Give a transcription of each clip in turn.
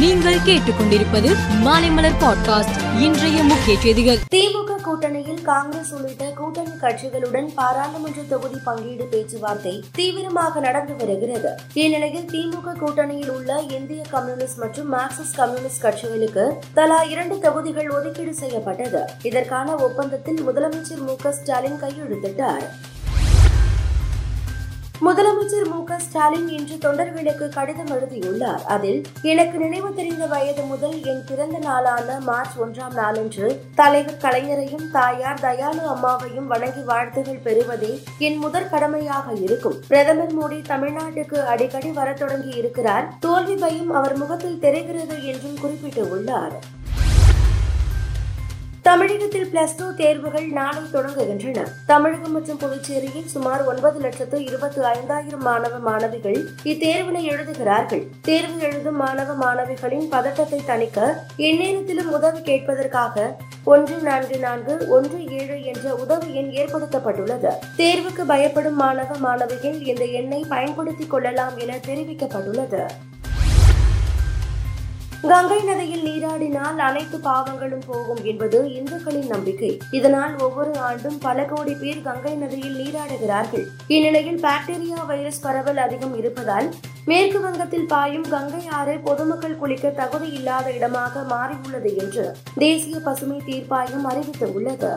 நீங்கள் கேட்டுக்கொண்டிருப்பது மாலைமலர் பாட்காஸ்ட். இன்றைய முக்கிய செய்திகள். திமுக கூட்டணியில் காங்கிரஸ் உள்ளிட்ட கூட்டணி கட்சிகளுடன் பாராளுமன்ற தொகுதி பங்கீடு பேச்சுவார்த்தை தீவிரமாக நடந்து வருகிறது. இந்நிலையில் திமுக கூட்டணியில் உள்ள இந்திய கம்யூனிஸ்ட் மற்றும் மார்க்சிஸ்ட் கம்யூனிஸ்ட் கட்சிகளுக்கு தலா இரண்டு தொகுதிகள் ஒதுக்கீடு செய்யப்பட்டது. இதற்கான ஒப்பந்தத்தில் முதலமைச்சர் மு ஸ்டாலின் கையெழுத்திட்டார். முதலமைச்சர் மு க ஸ்டாலின் இன்று தொண்டர்களுக்கு கடிதம் எழுதியுள்ளார். அதில் எனக்கு நினைவு தெரிந்த வயது முதல் என் பிறந்த நாளான மார்ச் ஒன்றாம் நாளன்று தலைவர் கலைஞரையும் தாயார் தயானு அம்மாவையும் வணங்கி வாழ்த்துகள் பெறுவதே என் முதற் கடமையாக இருக்கும். பிரதமர் மோடி தமிழ்நாட்டுக்கு அடிக்கடி வரத் தொடங்கி இருக்கிறார். தோல்வி பயம் அவர் முகத்தில் தெரிகிறது என்றும் குறிப்பிட்டுள்ளார். தமிழகத்தில் பிளஸ் டூ தேர்வுகள் நாளை தொடங்குகின்றன. தமிழகம் மற்றும் புதுச்சேரியில் சுமார் ஒன்பது லட்சத்து இருபத்தி ஐந்தாயிரம் மாணவ மாணவிகள் இத்தேர்வினை எழுதுகிறார்கள். தேர்வு எழுதும் மாணவ மாணவிகளின் பதட்டத்தை தணிக்க எந்நேரத்திலும் உதவி கேட்பதற்காக ஒன்று நான்கு நான்கு ஒன்று ஏழு என்ற உதவி எண் ஏற்படுத்தப்பட்டுள்ளது. தேர்வுக்கு பயப்படும் மாணவ மாணவிகள் இந்த எண்ணை பயன்படுத்திக் கொள்ளலாம் என தெரிவிக்கப்பட்டுள்ளது. கங்கை நதியில் நீராடினால் அனைத்து பாவங்களும் போகும் என்பது இந்துக்களின் நம்பிக்கை. இதனால் ஒவ்வொரு ஆண்டும் பல கோடி பேர் கங்கை நதியில் நீராடுகிறார்கள். இந்நிலையில் பாக்டீரியா வைரஸ் பரவல் அதிகம் இருப்பதால் மேற்கு வங்கத்தில் பாயும் கங்கை ஆறு பொதுமக்கள் குளிக்க தகுதி இல்லாத இடமாக மாறியுள்ளது என்று தேசிய பசுமை தீர்ப்பாயம் அறிவித்துள்ளது.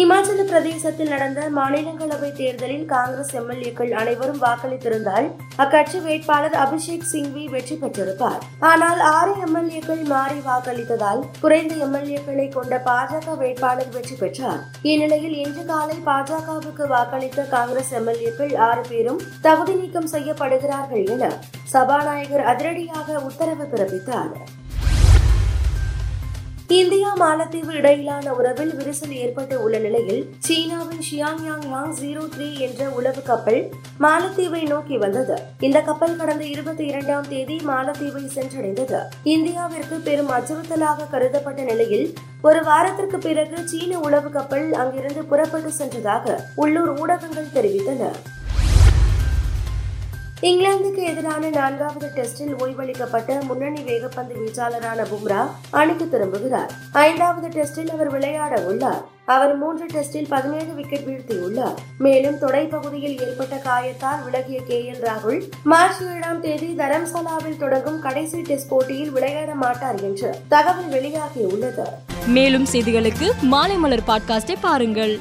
இமாச்சல பிரதேசத்தில் நடந்த மாநிலங்களவை தேர்தலில் காங்கிரஸ் எம்எல்ஏக்கள் அனைவரும் வாக்களித்திருந்தால் அக்கட்சி வேட்பாளர் அபிஷேக் சிங்வி வெற்றி பெற்றிருப்பார். ஆனால் ஆறு எம்எல்ஏக்கள் மாறி வாக்களித்ததால் குறைந்த எம்எல்ஏக்களை கொண்ட பாஜக வேட்பாளர் வெற்றி பெற்றார். இந்நிலையில் இன்று காலை பாஜகவுக்கு வாக்களித்த காங்கிரஸ் எம்எல்ஏக்கள் ஆறு பேரும் தகுதி நீக்கம் செய்யப்படுகிறார்கள் என சபாநாயகர் அதிரடியாக உத்தரவு பிறப்பித்தார். இந்தியா மாலத்தீவு இடையிலான உறவில் விரிசல் ஏற்பட்டு உள்ள நிலையில் சீனாவின் ஷியாங் யாங் ஜீரோ த்ரீ என்ற உளவு கப்பல் மாலத்தீவை நோக்கி வந்தது. இந்த கப்பல் கடந்த இருபத்தி இரண்டாம் தேதி மாலத்தீவை சென்றடைந்தது. இந்தியாவிற்கு பெரும் அச்சுறுத்தலாக கருதப்பட்ட நிலையில் ஒரு வாரத்திற்கு பிறகு சீன உளவு கப்பல் அங்கிருந்து புறப்பட்டு சென்றதாக உள்ளூர் ஊடகங்கள் தெரிவித்தன. இங்கிலாந்துக்கு எதிரான நான்காவது டெஸ்டில் ஓய்வளிக்கப்பட்ட முன்னணி வேகப்பந்து வீச்சாளரான பும்ரா அணிக்கு திரும்புகிறார். ஐந்தாவது டெஸ்டில் அவர் விளையாட உள்ளார். அவர் மூன்று டெஸ்டில் பதினேழு விக்கெட் வீழ்த்தியுள்ளார். மேலும் தொடை பகுதியில் ஏற்பட்ட காயத்தால் விலகிய கே. எல். ராகுல் மார்ச் ஏழாம் தேதி தரம்சாலாவில் தொடங்கும் கடைசி டெஸ்ட் போட்டியில் விளையாட மாட்டார் என்று தகவல் வெளியாகியுள்ளது. மேலும் செய்திகளுக்கு மாலை மலர் பாட்காஸ்டை பாருங்கள்.